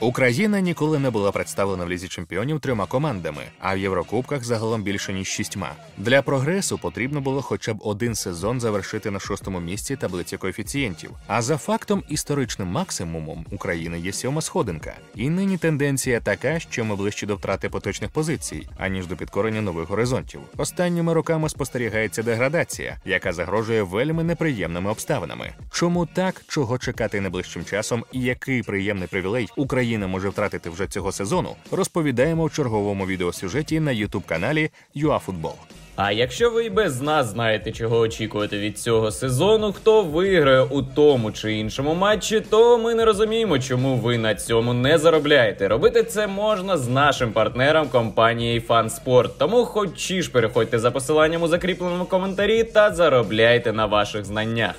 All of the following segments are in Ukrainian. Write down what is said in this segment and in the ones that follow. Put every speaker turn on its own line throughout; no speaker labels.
Україна ніколи не була представлена в лізі чемпіонів трьома командами, а в Єврокубках загалом більше ніж шістьма. Для прогресу потрібно було хоча б один сезон завершити на шостому місці таблиці коефіцієнтів. А за фактом історичним максимумом України є сьома сходинка. І нині тенденція така, що ми ближче до втрати поточних позицій, аніж до підкорення нових горизонтів. Останніми роками спостерігається деградація, яка загрожує вельми неприємними обставинами. Чому так, чого чекати найближчим часом, і який приємний привілей Україна може втратити вже цього сезону, розповідаємо в черговому відеосюжеті на youtube каналі ЮАФутбол.
А якщо ви і без нас знаєте, чого очікувати від цього сезону, хто виграє у тому чи іншому матчі, то ми не розуміємо, чому ви на цьому не заробляєте. Робити це можна з нашим партнером компанією FanSport. Тому хоч ж переходьте за посиланням у закріпленому коментарі та заробляйте на ваших знаннях.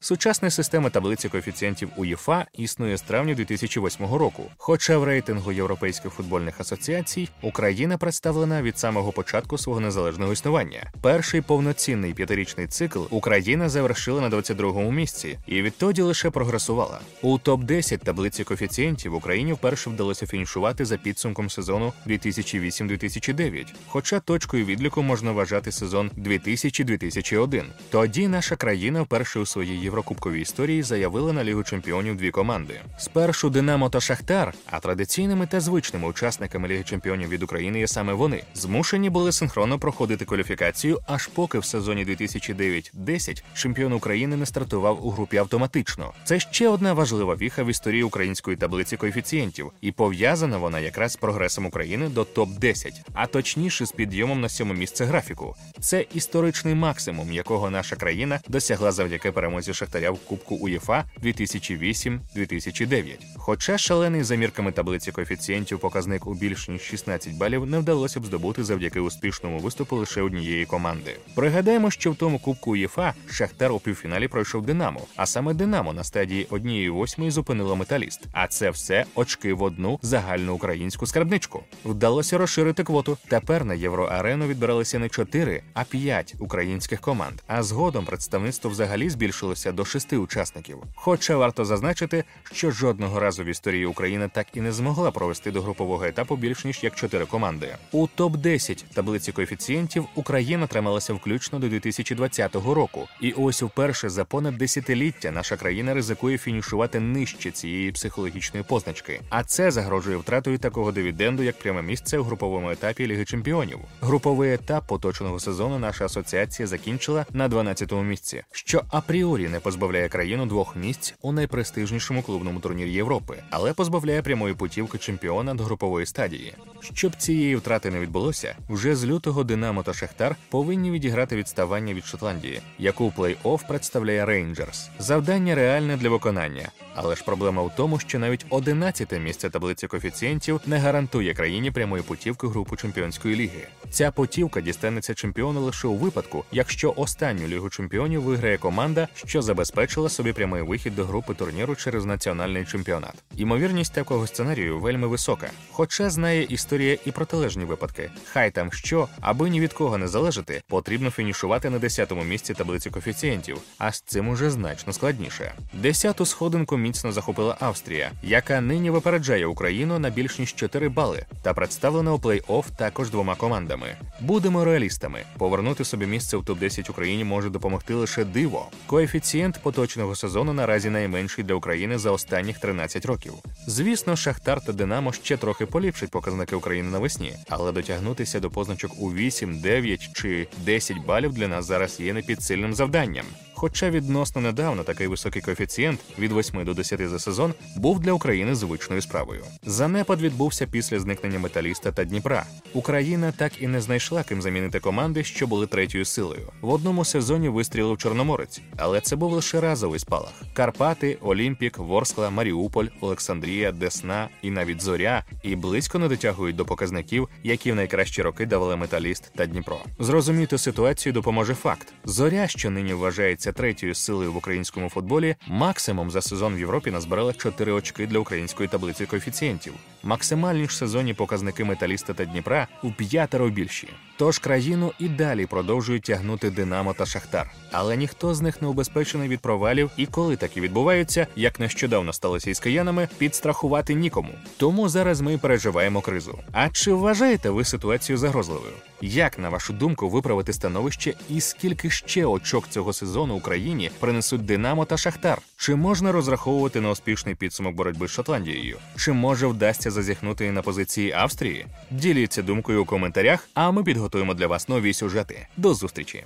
Сучасна система таблиці коефіцієнтів УЄФА існує з травня 2008 року. Хоча в рейтингу європейських футбольних асоціацій Україна представлена від самого початку свого незалежного існування. Перший повноцінний п'ятирічний цикл Україна завершила на 22-му місці і відтоді лише прогресувала. У топ 10 таблиці коефіцієнтів Україні вперше вдалося фінішувати за підсумком сезону 2008-2009. Хоча точкою відліку можна вважати сезон 2000-2001. Тоді наша країна вперше у своїй єврокубковій історії заявили на Лігу чемпіонів дві команди: спершу Динамо та Шахтар, а традиційними та звичними учасниками Ліги Чемпіонів від України є саме вони. Змушені були синхронно проходити кваліфікацію, аж поки в сезоні 2009-10 чемпіон України не стартував у групі автоматично. Це ще одна важлива віха в історії української таблиці коефіцієнтів, і пов'язана вона якраз з прогресом України до топ 10 а точніше з підйомом на сьоме місце графіку. Це історичний максимум, якого наша країна досягла завдяки перемозі Шахтаря в Кубку УЄФА 2008-2009. Хоча шалений за мірками таблиці коефіцієнтів показник у більш ніж 16 балів не вдалося б здобути завдяки успішному виступу лише однієї команди. Пригадаємо, що в тому Кубку УЄФА Шахтар у півфіналі пройшов Динамо, а саме Динамо на стадії однієї восьмої зупинило металіст. А це все очки в одну загальну українську скарбничку. Вдалося розширити квоту. Тепер на євроарену відбиралися не 4, а 5 українських команд. А згодом представництво взагалі збільшилося до шести учасників. Хоча варто зазначити, що жодного разу в історії України так і не змогла провести до групового етапу більш ніж як чотири команди. У топ 10 таблиці коефіцієнтів Україна трималася включно до 2020 року. І ось вперше за понад десятиліття наша країна ризикує фінішувати нижче цієї психологічної позначки. А це загрожує втратою такого дивіденду, як пряме місце у груповому етапі Ліги Чемпіонів. Груповий етап поточного сезону наша асоціація закінчила на 12-му місці, що апріорі не позбавляє країну двох місць у найпрестижнішому клубному турнірі Європи, але позбавляє прямої путівки чемпіона до групової стадії. Щоб цієї втрати не відбулося, вже з лютого Динамо та Шахтар повинні відіграти відставання від Шотландії, яку плей-офф представляє Рейнджерс. Завдання реальне для виконання, але ж проблема в тому, що навіть 11-те місце таблиці коефіцієнтів не гарантує країні прямої путівки в групу чемпіонської ліги. Ця путівка дістанеться чемпіону лише у випадку, якщо останню лігу чемпіонів виграє команда, що забезпечила собі прямий вихід до групи турніру через національний чемпіонат. Імовірність такого сценарію вельми висока. Хоча знає історія і протилежні випадки. Хай там що, аби ні від кого не залежати, потрібно фінішувати на 10-му місці таблиці коефіцієнтів, а з цим уже значно складніше. Десяту сходинку міцно захопила Австрія, яка нині випереджає Україну на більш ніж 4 бали, та представлена у плей-офф також двома командами. Будемо реалістами. Повернути собі місце в топ-10 Україні може допомогти лише диво. Коефіцієнт поточного сезону наразі найменший для України за останніх 13 років. Звісно, Шахтар та Динамо ще трохи поліпшать показники України навесні, але дотягнутися до позначок у 8, 9 чи 10 балів для нас зараз є непідсильним завданням. Хоча відносно недавно такий високий коефіцієнт від 8 до 10 за сезон був для України звичною справою. Занепад відбувся після зникнення металіста та Дніпра. Україна так і не знайшла ким замінити команди, що були третьою силою. В одному сезоні вистрілив Чорноморець, але це був лише разовий спалах. Карпати, Олімпік, Ворскла, Маріуполь, Олександрія, Десна і навіть Зоря і близько не дотягують до показників, які в найкращі роки давали металіст та Дніпро. Зрозуміти ситуацію допоможе факт: зоря, що нині вважається третьою силою в українському футболі, максимум за сезон в Європі назбирала 4 очки для української таблиці коефіцієнтів. Максимальні ж сезонні показники металіста та Дніпра у п'ятеро більші. Тож країну і далі продовжують тягнути Динамо та Шахтар. Але ніхто з них не убезпечений від провалів, і коли такі відбуваються, як нещодавно сталося із киянами, підстрахувати нікому. Тому зараз ми переживаємо кризу. А чи вважаєте ви ситуацію загрозливою? Як на вашу думку виправити становище, і скільки ще очок цього сезону Україні принесуть Динамо та Шахтар? Чи можна розраховувати на успішний підсумок боротьби з Шотландією? Чи може вдасться зазіхнути на позиції Австрії? Діліться думкою у коментарях, а ми підготуємо для вас нові сюжети. До зустрічі!